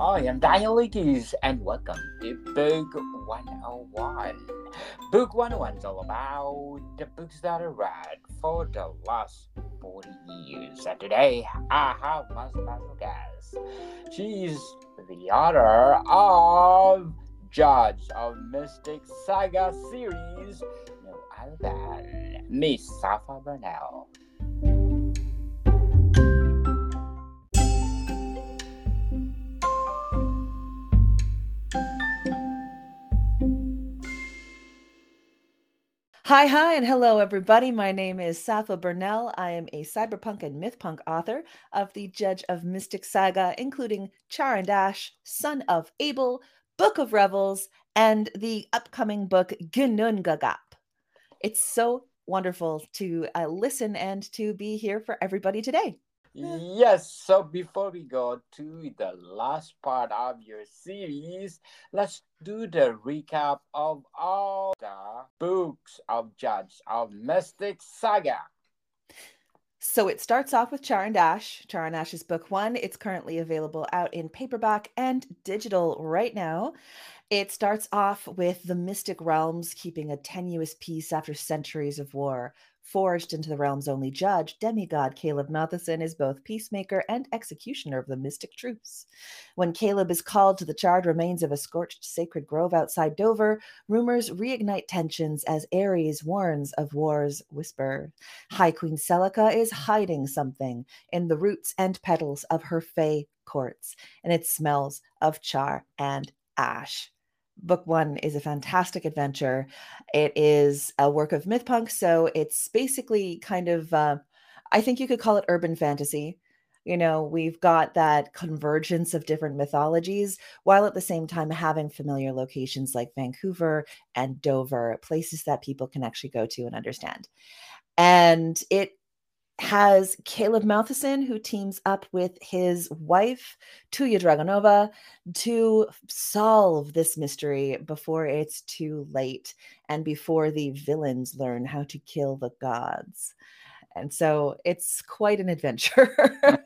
I am Leakes, and welcome to Book 101. Book 101 is all about the books that I read for the last 40 years. And today, I have my special guest. She's the author of Judge of Mystic Saga series, no other Miss Sapha Burnell. Hi, hi, and hello, everybody. My name is Sapha Burnell. I am a cyberpunk and mythpunk author of the Judge of Mystic Saga, including Char and Ash, Son of Abel, Book of Revels, and the upcoming book Ginnungagap. It's so wonderful to uh, listen and to be here for everybody today. Yes, so before we go to the last part of your series, let's do the recap of all the books of Judge of Mystic Saga. So it starts off with Char and Ash. Char and Ash's book one. It's currently available out in paperback and digital right now. It starts off with the mystic realms keeping a tenuous peace after centuries of war. Forged into the realm's only judge, demigod Caleb Mauthisen is both peacemaker and executioner of the mystic truce. When Caleb is called to the charred remains of a scorched sacred grove outside Dover, rumors reignite tensions as Ares warns of war's whisper. High Queen Selyka is hiding something in the roots and petals of her fae courts, and it smells of char and ash book one is a fantastic adventure. It is a work of mythpunk, so it's basically kind of, uh, I think you could call it urban fantasy. You know, we've got that convergence of different mythologies while at the same time having familiar locations like Vancouver and Dover, places that people can actually go to and understand. And it has Caleb Mauthisen, who teams up with his wife, Tuya Dragonova, to solve this mystery before it's too late and before the villains learn how to kill the gods. And so it's quite an adventure.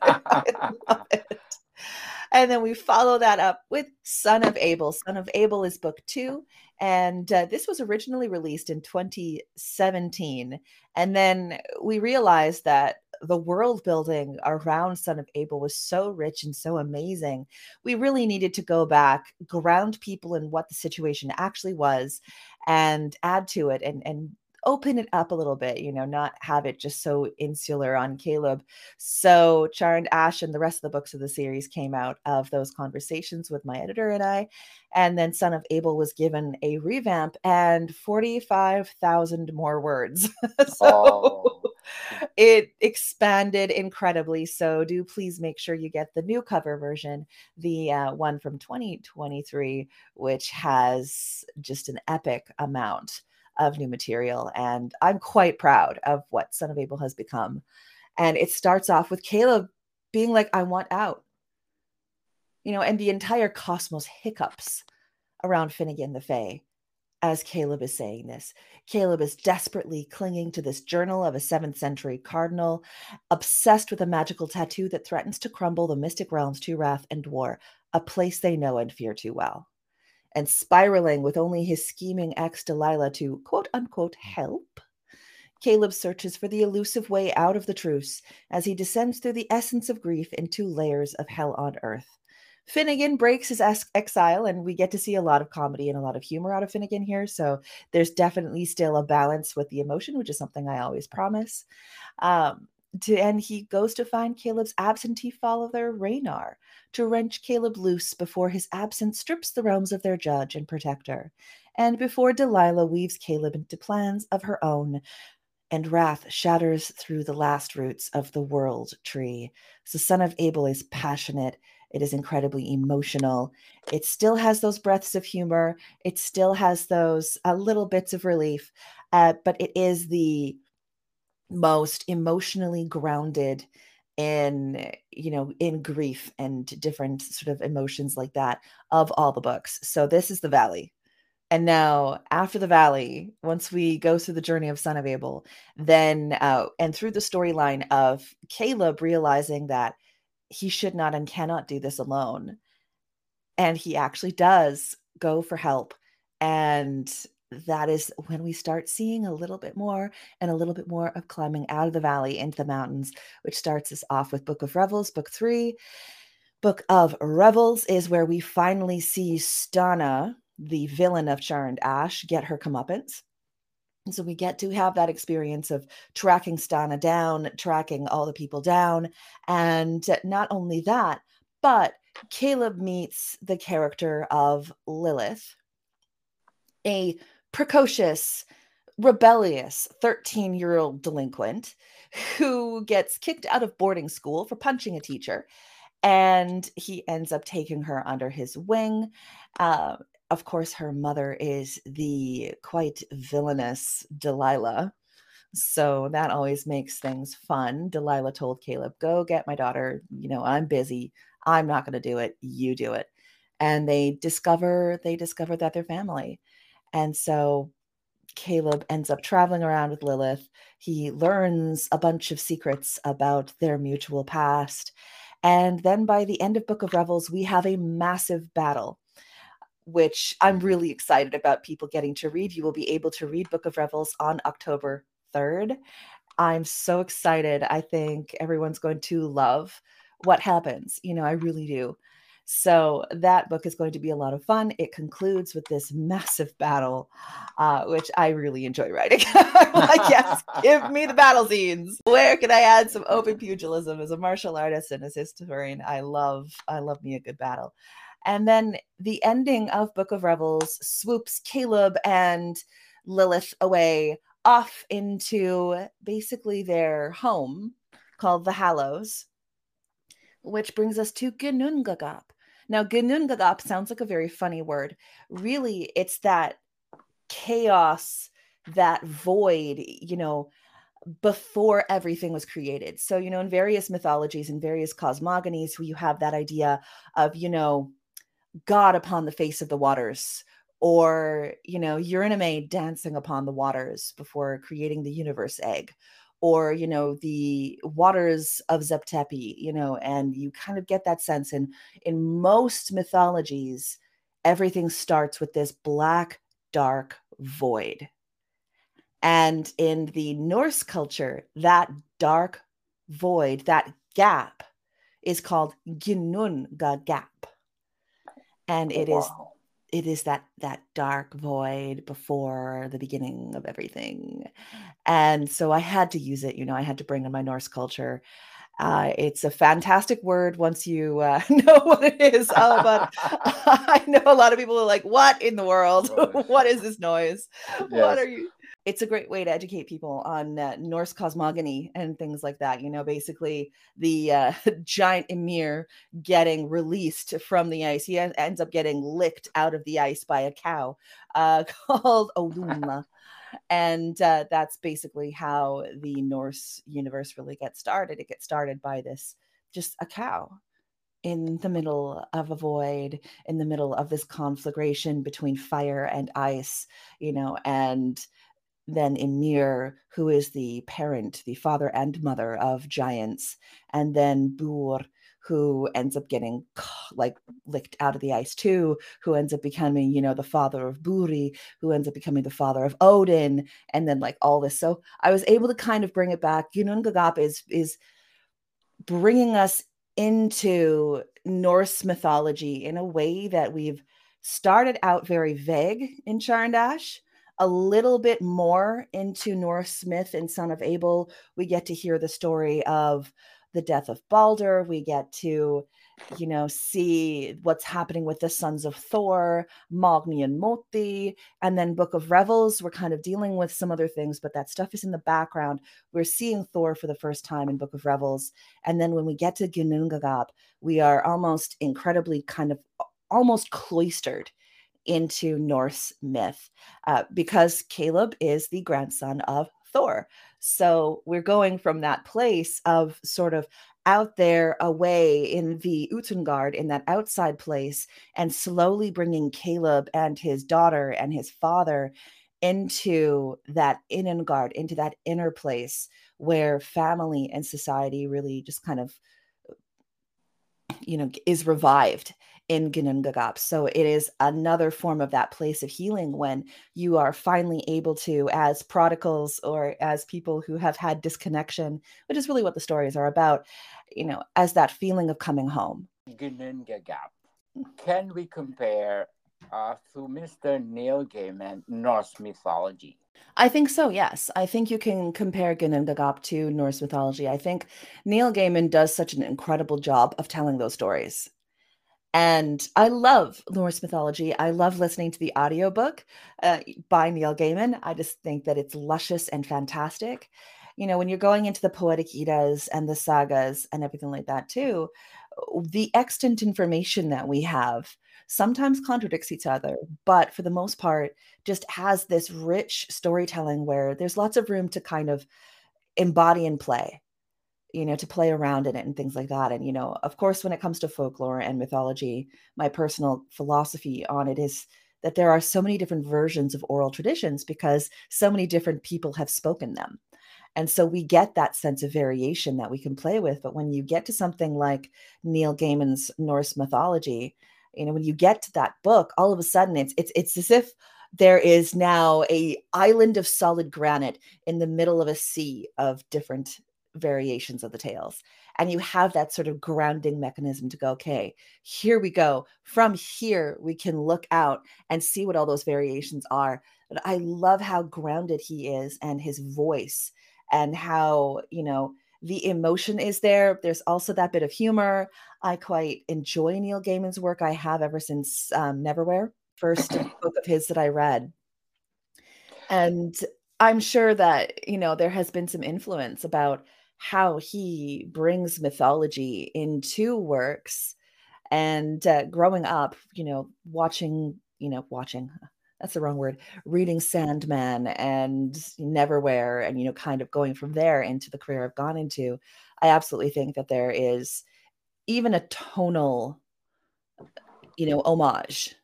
and then we follow that up with Son of Abel. Son of Abel is book two. And uh, this was originally released in 2017. And then we realized that the world building around Son of Abel was so rich and so amazing. We really needed to go back, ground people in what the situation actually was, and add to it and, and open it up a little bit, you know, not have it just so insular on Caleb. So Char and Ash and the rest of the books of the series came out of those conversations with my editor and I. And then Son of Abel was given a revamp and 45,000 more words. so oh. it expanded incredibly. So do please make sure you get the new cover version, the uh, one from 2023, which has just an epic amount of new material. And I'm quite proud of what Son of Abel has become. And it starts off with Caleb being like, I want out. You know, and the entire cosmos hiccups around Finnegan the Fae as Caleb is saying this. Caleb is desperately clinging to this journal of a seventh century cardinal, obsessed with a magical tattoo that threatens to crumble the mystic realms to wrath and war, a place they know and fear too well and spiraling with only his scheming ex Delilah to quote unquote help. Caleb searches for the elusive way out of the truce as he descends through the essence of grief into layers of hell on earth. Finnegan breaks his exile, and we get to see a lot of comedy and a lot of humor out of Finnegan here. So there's definitely still a balance with the emotion, which is something I always promise. Um, to, and he goes to find Caleb's absentee father, Raynar, to wrench Caleb loose before his absence strips the realms of their judge and protector, and before Delilah weaves Caleb into plans of her own, and wrath shatters through the last roots of the world tree. The son of Abel is passionate. It is incredibly emotional. It still has those breaths of humor. It still has those uh, little bits of relief, uh, but it is the most emotionally grounded in you know in grief and different sort of emotions like that of all the books so this is the valley and now after the valley once we go through the journey of son of abel then uh, and through the storyline of caleb realizing that he should not and cannot do this alone and he actually does go for help. And that is when we start seeing a little bit more and a little bit more of climbing out of the valley into the mountains, which starts us off with Book of Revels, book three. Book of Revels is where we finally see Stana, the villain of Char and Ash, get her comeuppance. So we get to have that experience of tracking Stana down, tracking all the people down. And not only that, but Caleb meets the character of Lilith, a precocious, rebellious 13 year old delinquent who gets kicked out of boarding school for punching a teacher. And he ends up taking her under his wing. Uh, of course, her mother is the quite villainous Delilah. So that always makes things fun. Delilah told Caleb, Go get my daughter. You know, I'm busy. I'm not going to do it. You do it. And they discover they discover that they're family. And so Caleb ends up traveling around with Lilith. He learns a bunch of secrets about their mutual past. And then by the end of Book of Revels, we have a massive battle which I'm really excited about people getting to read. You will be able to read Book of Revels on October 3rd. I'm so excited. I think everyone's going to love what happens. You know, I really do. So that book is going to be a lot of fun. It concludes with this massive battle, uh, which I really enjoy writing. like, yes, give me the battle scenes. Where can I add some open pugilism as a martial artist and as a historian? I love, I love me a good battle. And then the ending of Book of Revels swoops Caleb and Lilith away off into basically their home called the Hallows, which brings us to Ginnungagap. Now, Ginnungagap sounds like a very funny word. Really, it's that chaos, that void, you know, before everything was created. So, you know, in various mythologies and various cosmogonies, you have that idea of, you know, God upon the face of the waters, or, you know, Eurynome dancing upon the waters before creating the universe egg, or, you know, the waters of Zep Tepi, you know, and you kind of get that sense. And in most mythologies, everything starts with this black, dark void. And in the Norse culture, that dark void, that gap, is called Ginnungagap and it wow. is it is that that dark void before the beginning of everything. And so i had to use it you know i had to bring in my norse culture. Uh, it's a fantastic word once you uh, know what it is uh, but i know a lot of people are like what in the world? What is this noise? Yes. what are you it's a great way to educate people on uh, Norse cosmogony and things like that. You know, basically the uh, giant Ymir getting released from the ice. He ends up getting licked out of the ice by a cow uh, called Audhumla. and uh, that's basically how the Norse universe really gets started. It gets started by this just a cow in the middle of a void, in the middle of this conflagration between fire and ice, you know, and then Ymir, who is the parent, the father and mother of giants, and then Bur, who ends up getting like licked out of the ice too, who ends up becoming, you know, the father of Buri, who ends up becoming the father of Odin, and then like all this. So I was able to kind of bring it back. Ginnungagap is is bringing us into Norse mythology in a way that we've started out very vague in Char and Ash a little bit more into Norse myth and Son of Abel, we get to hear the story of the death of Balder. We get to, you know, see what's happening with the sons of Thor, Magni and Modi. And then Book of Revels, we're kind of dealing with some other things, but that stuff is in the background. We're seeing Thor for the first time in Book of Revels. And then when we get to Ginnungagap, we are almost incredibly kind of almost cloistered into Norse myth uh, because Caleb is the grandson of Thor. So we're going from that place of sort of out there away in the Utangard, in that outside place, and slowly bringing Caleb and his daughter and his father into that Innangard, into that inner place where family and society really just kind of, you know, is revived in Ginnungagap. So it is another form of that place of healing when you are finally able to, as prodigals or as people who have had disconnection, which is really what the stories are about, you know, as that feeling of coming home. Ginnungagap. Can we compare uh, to Mr. Neil Gaiman Norse mythology? I think so, yes. I think you can compare Ginnungagap to Norse mythology. I think Neil Gaiman does such an incredible job of telling those stories. And I love Norse mythology. I love listening to the audiobook uh, by Neil Gaiman. I just think that it's luscious and fantastic. You know, when you're going into the poetic Eddas and the sagas and everything like that, too, the extant information that we have sometimes contradicts each other, but for the most part, just has this rich storytelling where there's lots of room to kind of embody and play, you know, to play around in it and things like that. And, you know, of course, when it comes to folklore and mythology, my personal philosophy on it is that there are so many different versions of oral traditions because so many different people have spoken them. And so we get that sense of variation that we can play with. But when you get to something like Neil Gaiman's Norse mythology, you know when you get to that book all of a sudden it's it's it's as if there is now a island of solid granite in the middle of a sea of different variations of the tales and you have that sort of grounding mechanism to go okay here we go from here we can look out and see what all those variations are but i love how grounded he is and his voice and how you know the emotion is there. There's also that bit of humor. I quite enjoy Neil Gaiman's work. I have ever since um, Neverwhere, first book of his that I read. And I'm sure that, you know, there has been some influence about how he brings mythology into works. And uh, growing up, you know, watching, you know, watching, that's the wrong word reading sandman and neverwhere and you know kind of going from there into the career i've gone into i absolutely think that there is even a tonal you know homage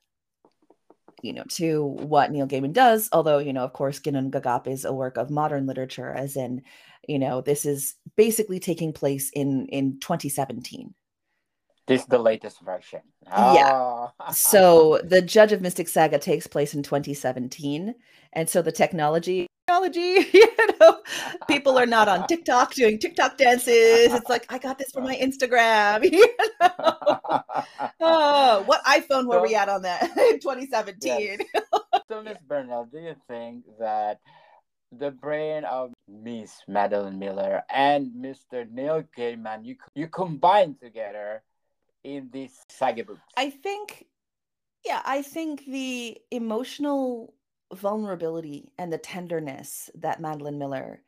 you know to what neil gaiman does although you know of course Ginnungagap is a work of modern literature as in you know this is basically taking place in in 2017 this is the latest version. Oh. Yeah. so the Judge of Mystic Saga takes place in 2017. And so the technology, technology, you know, people are not on TikTok doing TikTok dances. It's like, I got this from my Instagram. You know? oh, what iPhone were so, we at on that in 2017? Yes. so, Miss Bernal, do you think that the brain of Miss Madeline Miller and Mr. Neil Gaiman, you you combine together in this saga books? I think, yeah, I think the emotional vulnerability and the tenderness that Madeline Miller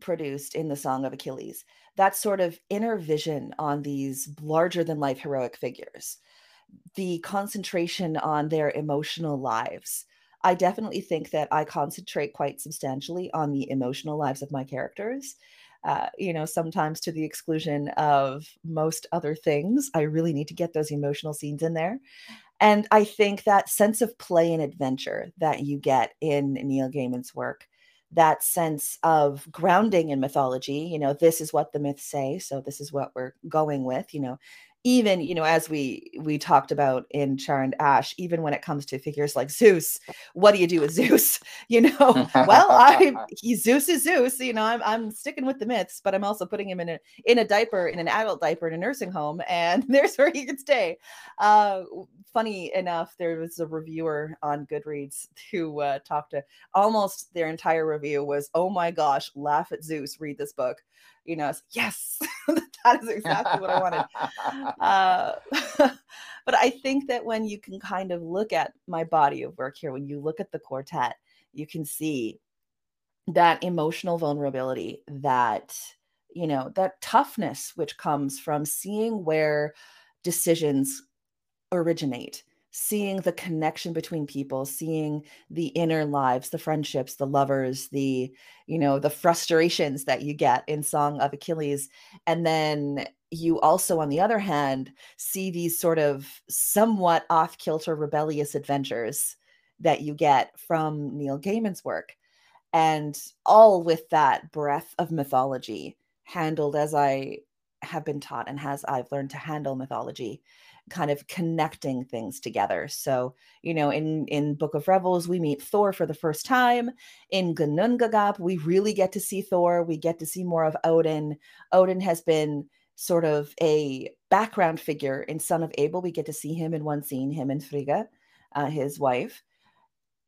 produced in the Song of Achilles, that sort of inner vision on these larger than life heroic figures, the concentration on their emotional lives. I definitely think that I concentrate quite substantially on the emotional lives of my characters uh, you know, sometimes to the exclusion of most other things. I really need to get those emotional scenes in there. And I think that sense of play and adventure that you get in Neil Gaiman's work, that sense of grounding in mythology, you know, this is what the myths say, so this is what we're going with, you know, even you know as we we talked about in char and ash even when it comes to figures like zeus what do you do with zeus? You know well i he zeus is zeus you know I'm, I'm sticking with the myths but i'm also putting him in a in a diaper in an adult diaper in a nursing home and there's where he can stay. Uh funny enough there was a reviewer on goodreads who uh, talked to almost their entire review was oh my gosh laugh at zeus read this book you know, yes, that is exactly what I wanted. Uh, but I think that when you can kind of look at my body of work here, when you look at the quartet, you can see that emotional vulnerability, that, you know, that toughness which comes from seeing where decisions originate seeing the connection between people seeing the inner lives the friendships the lovers the you know the frustrations that you get in song of achilles. And then you also on the other hand see these sort of somewhat off kilter rebellious adventures that you get from neil gaiman's work. And all with that breath of mythology handled as i have been taught and as I've learned to handle mythology, kind of connecting things together. So, you know, in in Book of Revels, we meet Thor for the first time. In Ginnungagap, we really get to see Thor. We get to see more of Odin. Odin has been sort of a background figure in Son of Abel. We get to see him in one scene, him and Frigga, uh, his wife.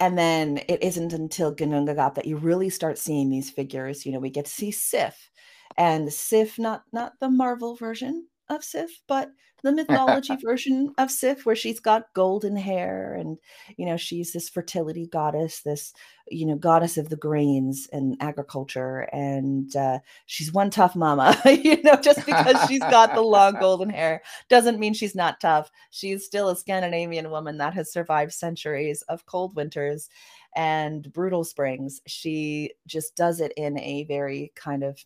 And then it isn't until Ginnungagap that you really start seeing these figures. You know, we get to see Sif, and Sif, not not the Marvel version of Sif, but the mythology version of Sif, where she's got golden hair and, you know, she's this fertility goddess, this, you know, goddess of the grains and agriculture. And uh, she's one tough mama, you know, just because she's got the long golden hair doesn't mean she's not tough. She's still a Scandinavian woman that has survived centuries of cold winters and brutal springs. She just does it in a very kind of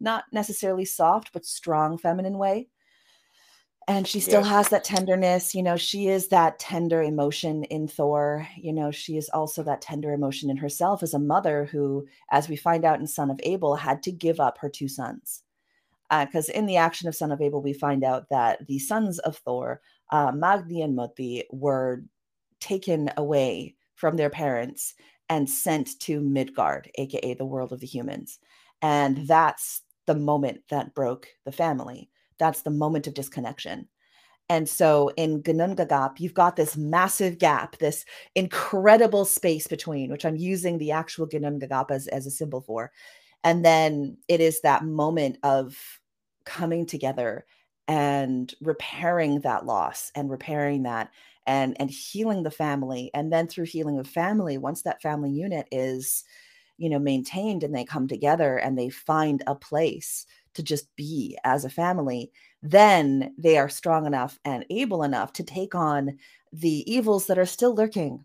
not necessarily soft, but strong feminine way and she still yeah. has that tenderness you know she is that tender emotion in thor you know she is also that tender emotion in herself as a mother who as we find out in son of abel had to give up her two sons. Because uh, in the action of son of abel we find out that the sons of thor uh, magni and modi were taken away from their parents and sent to midgard aka the world of the humans. And that's the moment that broke the family that's the moment of disconnection. And so in Ginnungagap, you've got this massive gap, this incredible space between, which I'm using the actual Ginnungagap as, as a symbol for. And then it is that moment of coming together and repairing that loss and repairing that and and healing the family and then through healing of family once that family unit is you know maintained and they come together and they find a place to just be as a family, then they are strong enough and able enough to take on the evils that are still lurking.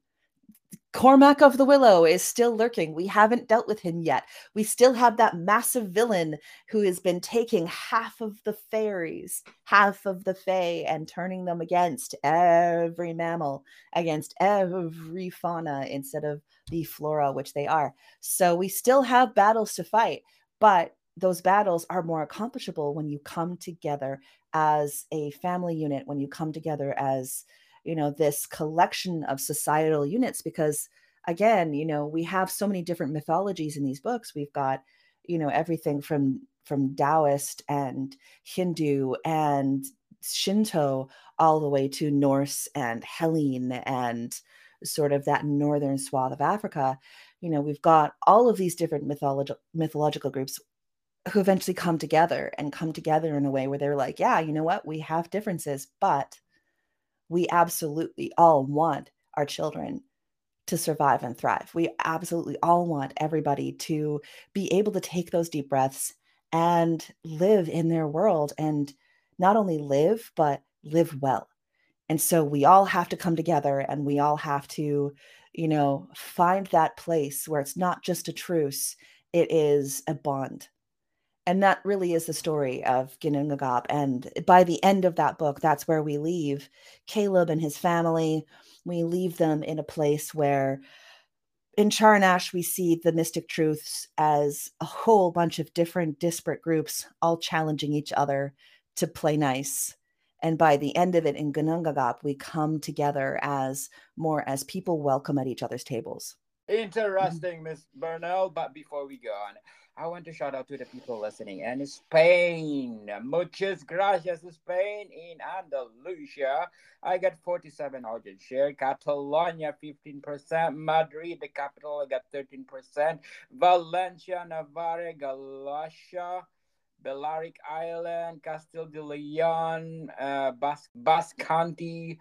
Cormac of the Willow is still lurking. We haven't dealt with him yet. We still have that massive villain who has been taking half of the fairies, half of the fae, and turning them against every mammal, against every fauna instead of the flora, which they are. So we still have battles to fight, but those battles are more accomplishable when you come together as a family unit when you come together as you know this collection of societal units because again you know we have so many different mythologies in these books we've got you know everything from from taoist and hindu and shinto all the way to norse and hellene and sort of that northern swath of africa you know we've got all of these different mythological mythological groups who eventually come together and come together in a way where they're like, yeah, you know what? We have differences, but we absolutely all want our children to survive and thrive. We absolutely all want everybody to be able to take those deep breaths and live in their world and not only live, but live well. And so we all have to come together and we all have to, you know, find that place where it's not just a truce, it is a bond and that really is the story of Ginnungagap. And by the end of that book, that's where we leave Caleb and his family. We leave them in a place where in Char and Ash, we see the mystic truce as a whole bunch of different disparate groups all challenging each other to play nice. And by the end of it in Ginnungagap, we come together as more as people welcome at each other's tables. Interesting, mm-hmm. Miss Burnell. But before we go on, I want to shout out to the people listening in Spain. Muchas gracias, Spain. In Andalusia, I got 47 audience share. Catalonia, 15%. Madrid, the capital, I got 13%. Valencia, Navarre, Galicia. Balearic Island, Castile de Leon, uh, Bas- Bascanti,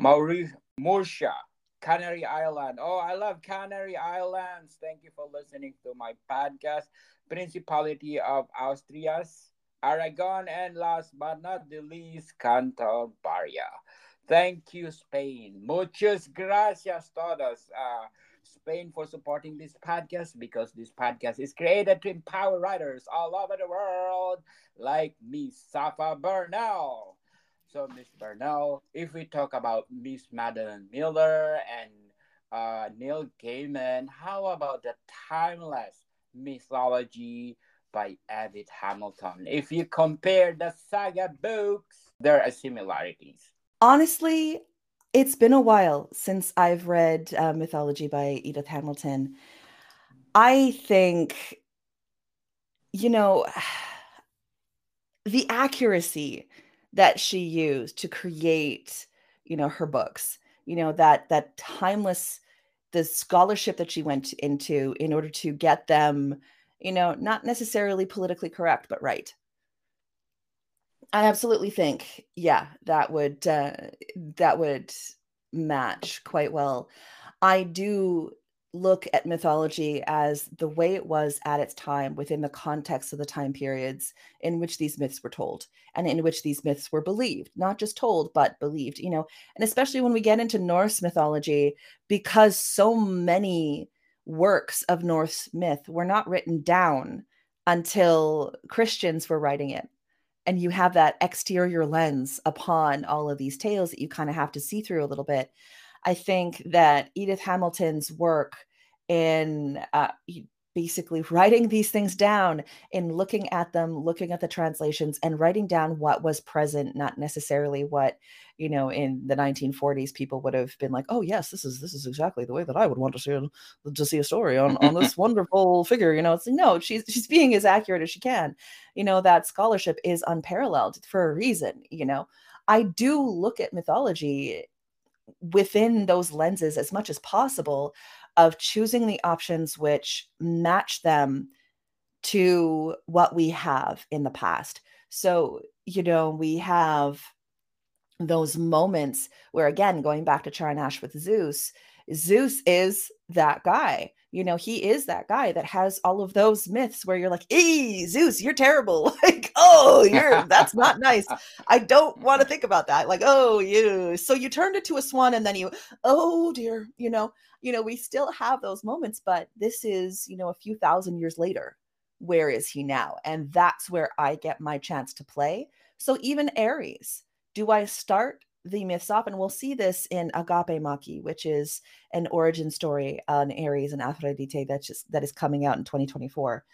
Maurice, Murcia, Canary Island. Oh, I love Canary Islands. Thank you for listening to my podcast. Principality of Austrias, Aragon, and last but not the least, Cantabria. Thank you, Spain. Muchas gracias todos. Uh, Spain for supporting this podcast because this podcast is created to empower writers all over the world like me, Sapha Burnell. So, Miss Burnell, if we talk about Miss Madeline Miller and uh, Neil Gaiman, how about the timeless mythology by Edith Hamilton. If you compare the saga books, there are similarities. Honestly, it's been a while since I've read uh, Mythology by Edith Hamilton. I think, you know, the accuracy that she used to create, you know, her books, you know, that that timeless the scholarship that she went into in order to get them, you know, not necessarily politically correct, but right. I absolutely think, yeah, that would uh, that would match quite well. I do look at mythology as the way it was at its time within the context of the time periods in which these myths were told and in which these myths were believed not just told but believed you know and especially when we get into norse mythology because so many works of norse myth were not written down until christians were writing it and you have that exterior lens upon all of these tales that you kind of have to see through a little bit. I think that Edith Hamilton's work in uh, basically writing these things down in looking at them looking at the translations and writing down what was present not necessarily what you know in the 1940s people would have been like oh yes this is this is exactly the way that i would want to see a, to see a story on on this wonderful figure you know it's no she's she's being as accurate as she can. You know that scholarship is unparalleled for a reason you know? I do look at mythology within those lenses as much as possible of choosing the options which match them to what we have in the past. So, you know, we have those moments where, again, going back to Char and Ash with Zeus, Zeus is that guy. You know, he is that guy that has all of those myths where you're like, "Ee, Zeus, you're terrible." like, "Oh, you're that's not nice. I don't want to think about that." Like, "Oh, you." So you turned it to a swan and then you, "Oh, dear," you know. You know, we still have those moments, but this is, you know, a few thousand years later. Where is he now? And that's where I get my chance to play. So even Ares, do I start the myths off, and we'll see this in Agape Maki, which is an origin story on Ares and Aphrodite that's just that is coming out in 2024.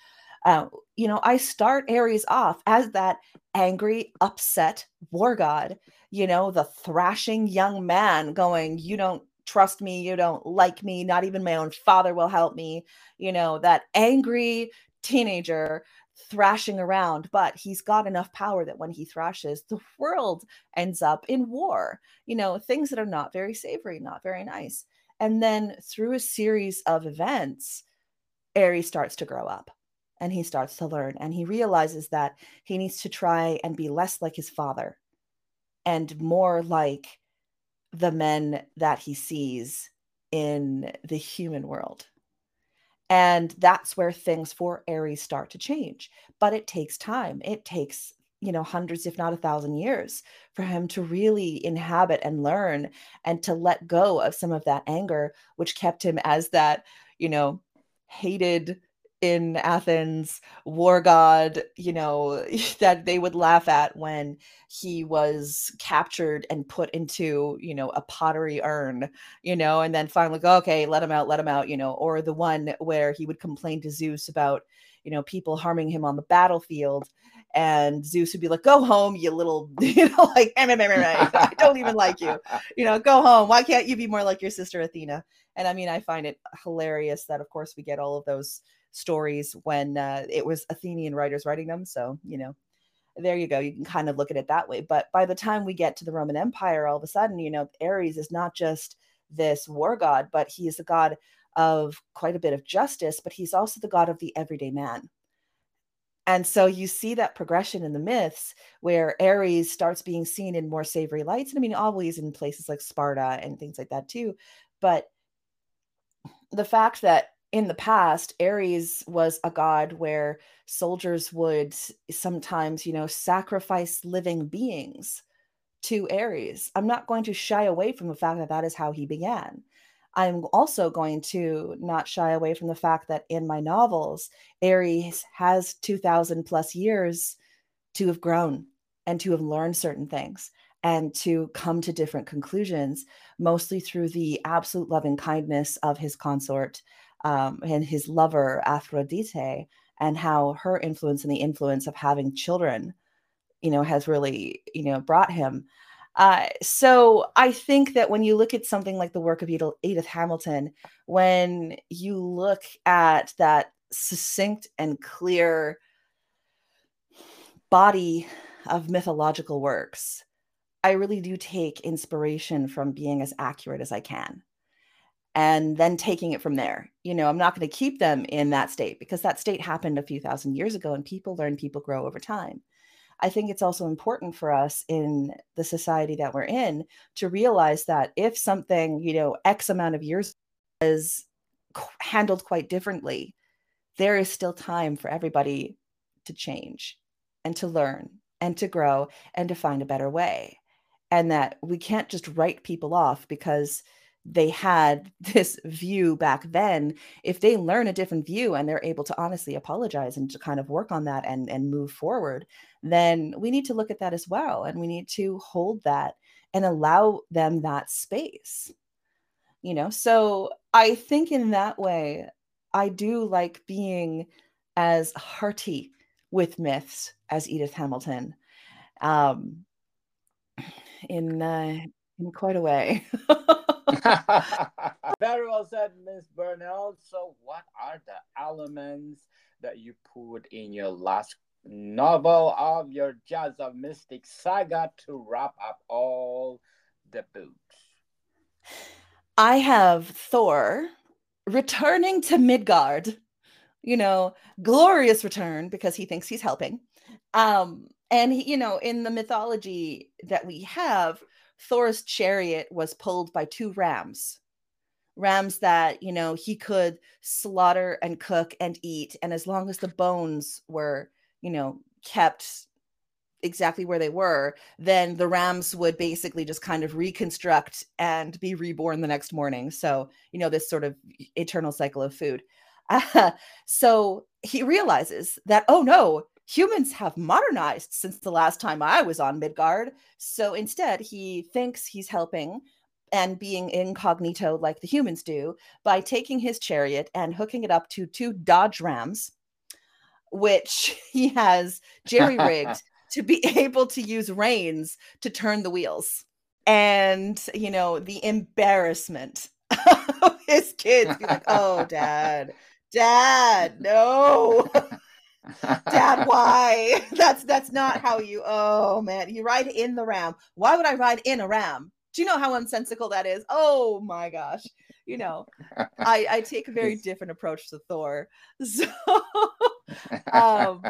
Uh, you know, I start Ares off as that angry, upset war god, you know, the thrashing young man going, You don't trust me, you don't like me, not even my own father will help me, you know, that angry teenager thrashing around, but he's got enough power that when he thrashes, the world ends up in war. You know, things that are not very savory, not very nice. And then through a series of events, Ares starts to grow up and he starts to learn and he realizes that he needs to try and be less like his father and more like the men that he sees in the human world. And that's where things for Ares start to change. But it takes time. It takes, you know, hundreds, if not a thousand years for him to really inhabit and learn and to let go of some of that anger, which kept him as that, you know, hated in Athens, war god, you know, that they would laugh at when he was captured and put into, you know, a pottery urn, you know, and then finally go, okay, let him out, let him out, you know, or the one where he would complain to Zeus about, you know, people harming him on the battlefield. And Zeus would be like, go home, you little, you know, like, I don't even like you, you know, go home. Why can't you be more like your sister Athena? And I mean, I find it hilarious that, of course, we get all of those stories when uh, it was Athenian writers writing them. So, you know, there you go. You can kind of look at it that way. But by the time we get to the Roman Empire, all of a sudden, you know, Ares is not just this war god, but he is a god of quite a bit of justice, but he's also the god of the everyday man. And so you see that progression in the myths where Ares starts being seen in more savory lights. And I mean, always in places like Sparta and things like that too. But the fact that in the past, Ares was a god where soldiers would sometimes, you know, sacrifice living beings to Ares. I'm not going to shy away from the fact that that is how he began. I'm also going to not shy away from the fact that in my novels, Ares has 2000 plus years to have grown and to have learned certain things and to come to different conclusions, mostly through the absolute loving kindness of his consort um, and his lover Aphrodite, and how her influence and the influence of having children, you know, has really, you know, brought him. Uh, so I think that when you look at something like the work of Edith Hamilton, when you look at that succinct and clear body of mythological works, I really do take inspiration from being as accurate as I can and then taking it from there. You know, I'm not going to keep them in that state because that state happened a few thousand years ago and people learn, people grow over time. I think it's also important for us in the society that we're in to realize that if something, you know, X amount of years is handled quite differently, there is still time for everybody to change and to learn and to grow and to find a better way. And that we can't just write people off because they had this view back then if they learn a different view and they're able to honestly apologize and to kind of work on that and and move forward then we need to look at that as well and we need to hold that and allow them that space you know? So i think in that way i do like being as hearty with myths as edith hamilton um in uh, in quite a way Very well said, Miss Burnell. So, what are the elements that you put in your last novel of your Judge of Mystic saga to wrap up all the books? I have Thor returning to Midgard. You know, glorious return because he thinks he's helping. Um, and he, you know, in the mythology that we have, Thor's chariot was pulled by two rams. Rams that, you know, he could slaughter and cook and eat. And as long as the bones were, you know, kept exactly where they were, then the rams would basically just kind of reconstruct and be reborn the next morning. So, you know, this sort of eternal cycle of food. Uh, so he realizes that, oh no, humans have modernized since the last time I was on Midgard. So instead, he thinks he's helping and being incognito like the humans do by taking his chariot and hooking it up to two Dodge Rams, which he has jerry rigged to be able to use reins to turn the wheels. And, you know, the embarrassment of his kids be like, oh, dad, dad, no. Dad, why? That's that's not how you. Oh man, you ride in the ram. Why would I ride in a ram? Do you know how unsensical that is? Oh my gosh. You know, I I take a very different approach to Thor. So um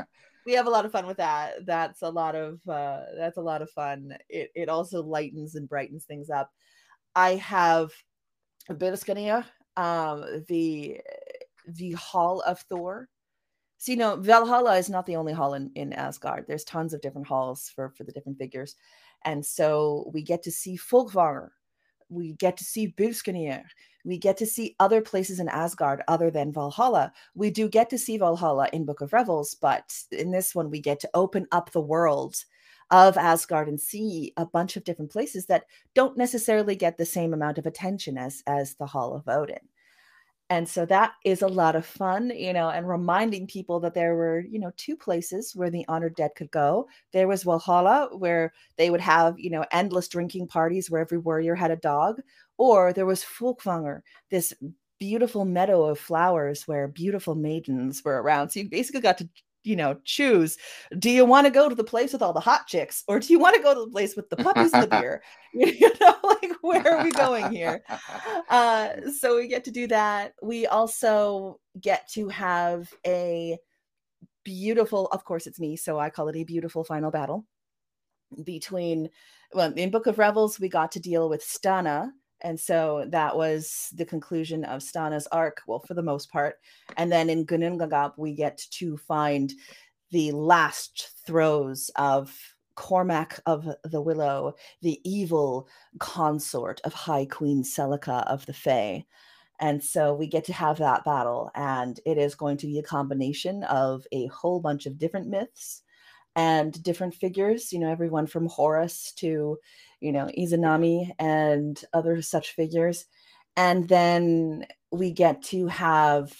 we have a lot of fun with that. That's a lot of uh that's a lot of fun. It it also lightens and brightens things up. I have a bit of Skania, um the the Hall of Thor so you know valhalla is not the only hall in, in asgard. There's tons of different halls for for the different figures. And so we get to see Folkvangr, we get to see Bilskirnir, we get to see other places in Asgard other than Valhalla. We do get to see Valhalla in Book of Revels, but in this one, we get to open up the world of Asgard and see a bunch of different places that don't necessarily get the same amount of attention as as the Hall of Odin and so that is a lot of fun you know and reminding people that there were you know two places where the honored dead could go. There was valhalla where they would have you know endless drinking parties where every warrior had a dog or there was Folkvangr, this beautiful meadow of flowers where beautiful maidens were around. So you basically got to you know, choose. Do you want to go to the place with all the hot chicks, or do you want to go to the place with the puppies and the beer? You know, like where are we going here? Uh, so we get to do that. We also get to have a beautiful, of course, it's me, so I call it a beautiful final battle between. Well, in Book of Revels, we got to deal with Stana, and so that was the conclusion of Stana's arc, well, for the most part. And then in Ginnungagap, we get to find the last throes of Cormac of the Willow, the evil consort of High Queen Selyka of the Fae. And so we get to have that battle, and it is going to be a combination of a whole bunch of different myths and different figures, you know, everyone from Horus to, you know, Izanami and other such figures. And then we get to have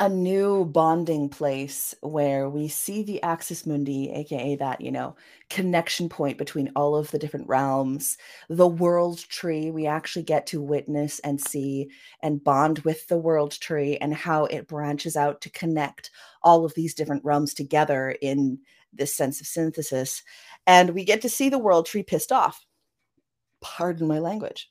a new bonding place where we see the axis mundi aka that you know connection point between all of the different realms the world tree we actually get to witness and see and bond with the world tree and how it branches out to connect all of these different realms together in this sense of synthesis. And we get to see the world tree pissed off. Pardon my language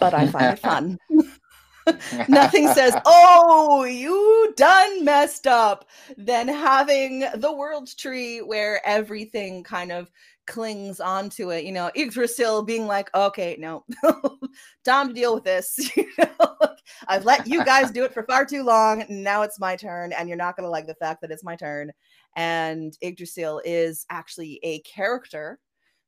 but i find it fun Nothing says, oh, you done messed up, than having the world tree where everything kind of clings onto it. You know, Yggdrasil being like, okay, no, time to deal with this. you know, I've let you guys do it for far too long. Now it's my turn, and you're not going to like the fact that it's my turn. And Yggdrasil is actually a character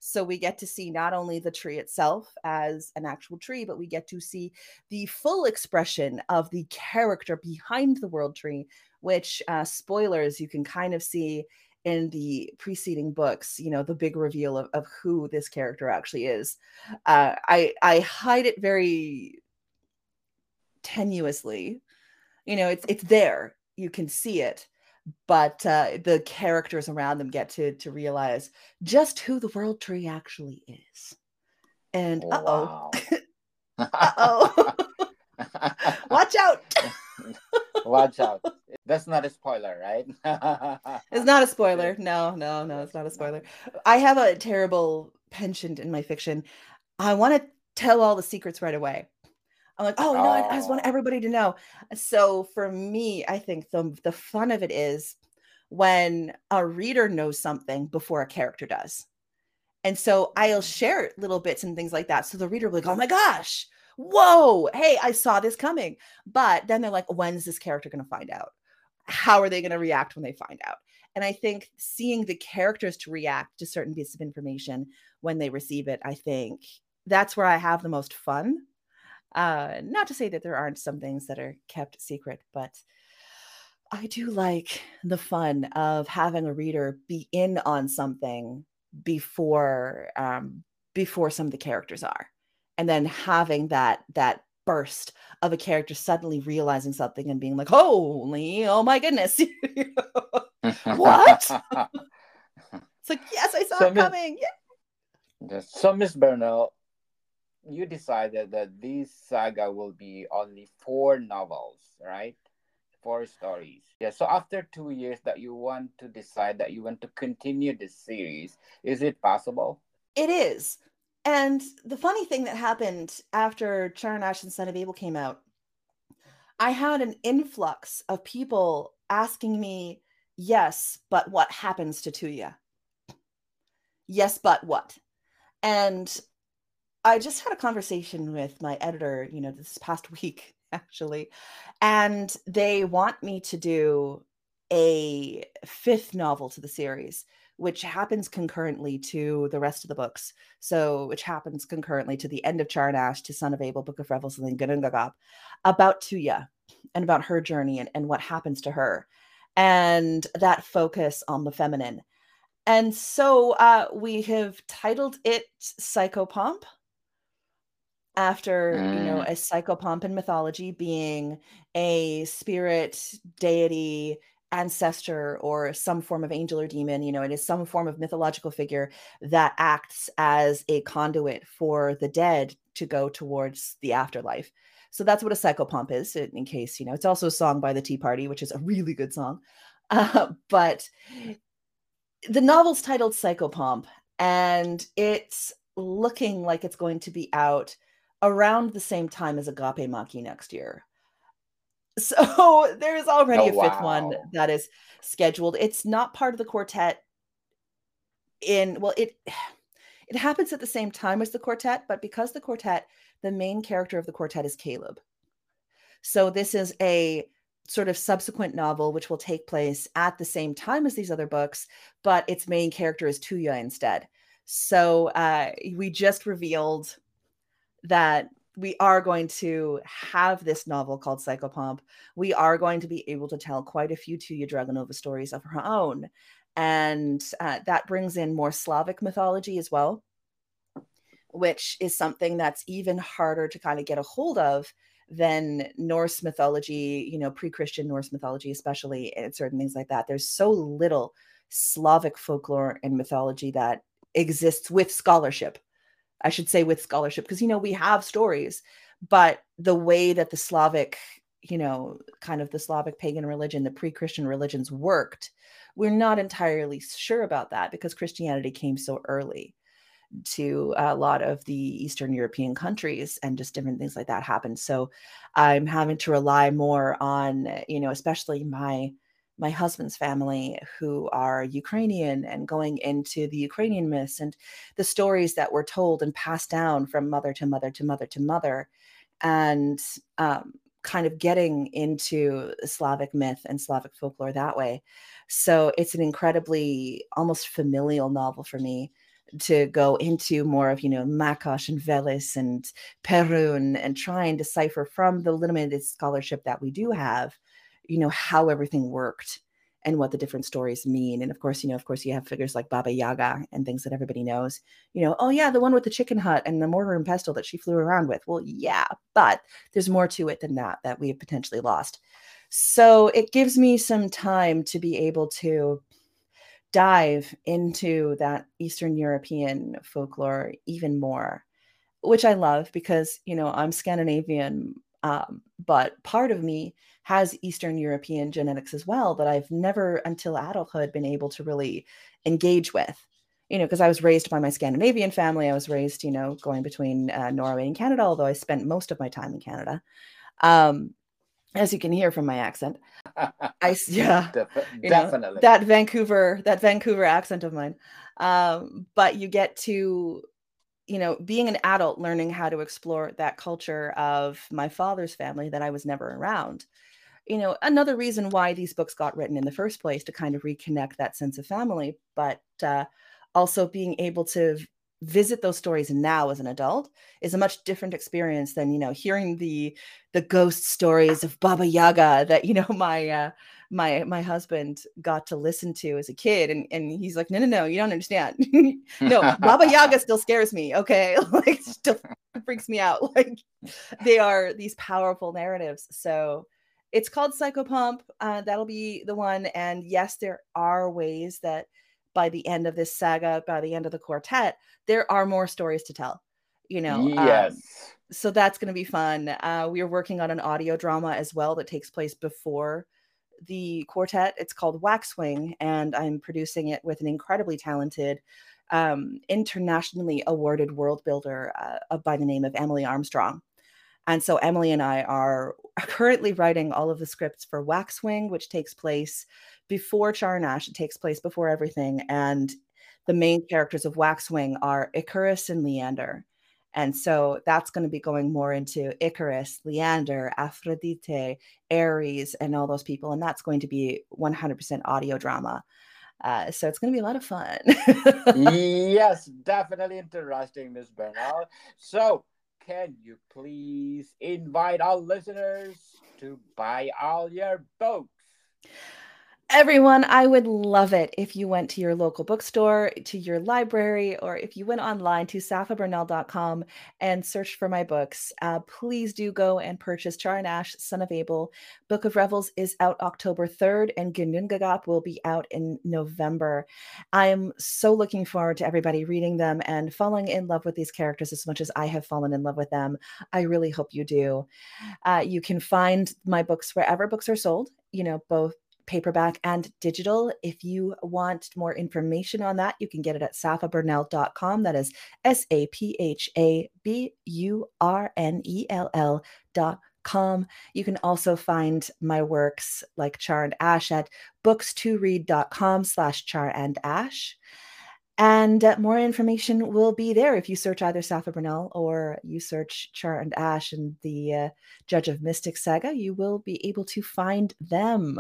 so we get to see not only the tree itself as an actual tree, but we get to see the full expression of the character behind the world tree, which, uh, spoilers, you can kind of see in the preceding books you know the big reveal of, of who this character actually is. Uh, i i hide it very tenuously. You know it's it's there. You can see it but uh, the characters around them get to to realize just who the world tree actually is. And uh oh, uh oh, watch out! watch out! That's not a spoiler, right? it's not a spoiler. No, no, no, it's not a spoiler. I have a terrible penchant in my fiction. I want to tell all the secrets right away. I'm like, oh, no, I, I just want oh. everybody to know. So for me, I think the the fun of it is when a reader knows something before a character does. And so I'll mm. share little bits and things like that. So the reader will be like, oh my gosh, whoa, hey, I saw this coming. But then they're like, when's this character going to find out? How are they going to react when they find out? And I think seeing the characters to react to certain bits of information when they receive it, I think that's where I have the most fun uh, not to say that there aren't some things that are kept secret, but I do like the fun of having a reader be in on something before um, before some of the characters are, and then having that that burst of a character suddenly realizing something and being like, "Holy, oh my goodness, what?" it's like, yes, I saw so, it coming. Yeah. So, Miss Burnell, you decided that this saga will be only four novels, right? Four stories. Yeah. So after two years that you want to decide that you want to continue this series, is it possible? It is. And the funny thing that happened after Char and Ash and Son of Abel came out, I had an influx of people asking me, yes, but what happens to Tuya? Yes, but what? And I just had a conversation with my editor, you know, this past week actually, and they want me to do a fifth novel to the series, which happens concurrently to the rest of the books. So, which happens concurrently to the end of Char and Ash, to Son of Abel, Book of Revels, and then Ginnungagap, about Tuya and about her journey and, and what happens to her, and that focus on the feminine. And so uh, we have titled it Psychopomp after mm. you know mm. a psychopomp in mythology being a spirit deity ancestor or some form of angel or demon you know it is some form of mythological figure that acts as a conduit for the dead to go towards the afterlife so that's what a psychopomp is in case you know it's also a song by the tea party which is a really good song uh, but the novel's titled psychopomp and it's looking like it's going to be out around the same time as Agape Maki next year. So there is already oh, a fifth wow. one that is scheduled. It's not part of the quartet in well it it happens at the same time as the quartet, but because the quartet, the main character of the quartet is Caleb. So this is a sort of subsequent novel which will take place at the same time as these other books, but its main character is Tuya instead. So uh, we just revealed that we are going to have this novel called Psychopomp. We are going to be able to tell quite a few Tuya Dragonova stories of her own. And uh, that brings in more Slavic mythology as well, which is something that's even harder to kind of get a hold of than Norse mythology, you know, pre Christian Norse mythology, especially, and certain things like that. There's so little Slavic folklore and mythology that exists with scholarship. I should say with scholarship, because, you know, we have stories, but the way that the Slavic, you know, kind of the Slavic pagan religion, the pre Christian religions worked, we're not entirely sure about that because Christianity came so early to a lot of the Eastern European countries and just different things like that happened. So I'm having to rely more on, you know, especially my my husband's family who are Ukrainian and going into the Ukrainian myths and the stories that were told and passed down from mother to mother to mother to mother and um, kind of getting into Slavic myth and Slavic folklore that way. So it's an incredibly almost familial novel for me to go into more of you know Makosh and Veles and Perun and try and decipher from the limited scholarship that we do have, you know how everything worked and what the different stories mean. And of course, you know, of course, you have figures like Baba Yaga and things that everybody knows. You know, oh yeah, the one with the chicken hut and the mortar and pestle that she flew around with. Well, yeah, but there's more to it than that that we have potentially lost. So it gives me some time to be able to dive into that Eastern European folklore even more, which I love because, you know, I'm Scandinavian, um, but part of me has Eastern European genetics as well that I've never until adulthood been able to really engage with. You know, because I was raised by my Scandinavian family. I was raised, you know, going between uh, Norway and Canada, although I spent most of my time in Canada. Um, as you can hear from my accent. I yeah, Def- definitely know, that Vancouver that Vancouver accent of mine. Um, but you get to, you know, being an adult, learning how to explore that culture of my father's family that I was never around. You know, another reason why these books got written in the first place to kind of reconnect that sense of family, but uh, also being able to visit those stories now as an adult is a much different experience than you know hearing the the ghost stories of baba yaga that you know my uh my my husband got to listen to as a kid and and he's like no no no you don't understand no baba yaga still scares me okay like still freaks me out like they are these powerful narratives so it's called psychopomp uh, that'll be the one and yes there are ways that by the end of this saga, by the end of the quartet, there are more stories to tell. You know, um, yes. Um, so that's going to be fun. Uh, we are working on an audio drama as well that takes place before the quartet. It's called Waxwing, and I'm producing it with an incredibly talented, um, internationally awarded world builder uh, by the name of Emily Armstrong. And so Emily and I are currently writing all of the scripts for Waxwing, which takes place before Char and It takes place before everything. And the main characters of Waxwing are Icarus and Leander. And so that's going to be going more into Icarus, Leander, Aphrodite, Ares, and all those people. And that's going to be 100% audio drama. Uh, so it's going to be a lot of fun. yes, definitely interesting, Miss Burnell. So, can you please invite our listeners to buy all your books? Everyone, I would love it if you went to your local bookstore, to your library, or if you went online to saphaburnell.com and searched for my books. Uh, please do go and purchase Char and Ash, Son of Abel. Book of Revels is out October 3rd, and Ginnungagap will be out in November. I am so looking forward to everybody reading them and falling in love with these characters as much as I have fallen in love with them. I really hope you do. Uh, you can find my books wherever books are sold, you know, both paperback and digital. If you want more information on that, you can get it at saphaburnell.com. That is S A P H A B U R N E L L.com. You can also find my works like Char and Ash at books2read.com slash char and ash. And uh, more information will be there if you search either Sapha Burnell or you search Char and Ash and the uh, Judge of Mystic saga. You will be able to find them.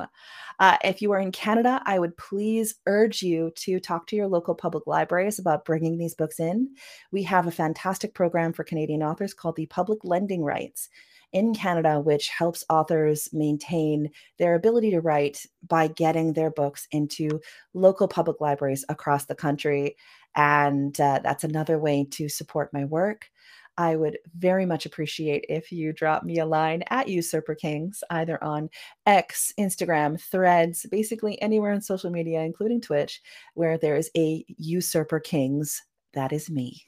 Uh, if you are in Canada, I would please urge you to talk to your local public libraries about bringing these books in. We have a fantastic program for Canadian authors called the Public Lending Rights in Canada, which helps authors maintain their ability to write by getting their books into local public libraries across the country. And uh, that's another way to support my work. I would very much appreciate if you drop me a line at Usurper Kings, either on X, Instagram, Threads, basically anywhere on social media, including Twitch, where there is a Usurper Kings. That is me.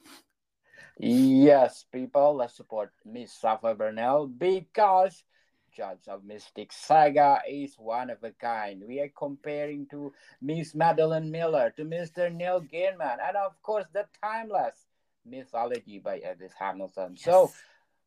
Yes, people, let's support Miss Sapha Burnell because Judge of Mystic Saga is one of a kind. We are comparing to Miss Madeline Miller, to Mr. Neil Gaiman, and of course the timeless mythology by Edith Hamilton. Yes. So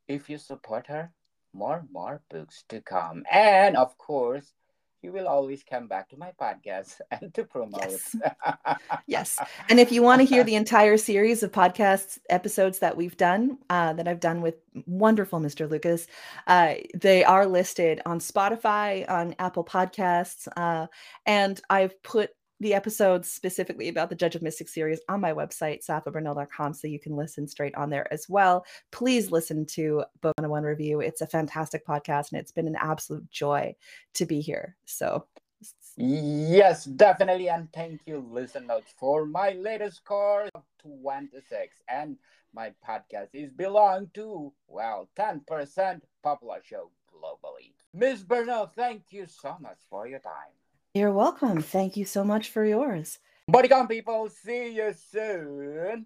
if you support her, more more books to come. And of course, you will always come back to my podcast and to promote. Yes. yes. And if you want to hear the entire series of podcasts episodes that we've done, uh, that I've done with wonderful Mr. Lucas, uh, they are listed on Spotify, on Apple Podcasts, uh, and I've put the episodes specifically about the Judge of Mystic series on my website, saphaburnell.com, so you can listen straight on there as well. Please listen to Book 101 Review. It's a fantastic podcast, and it's been an absolute joy to be here. So, yes, definitely. And thank you, Listen Notes, for my latest score of 26. And my podcast is belong to, well, 10% popular show globally. Miss Burnell, thank you so much for your time. You're welcome. Thank you so much for yours. Bodycon people, see you soon.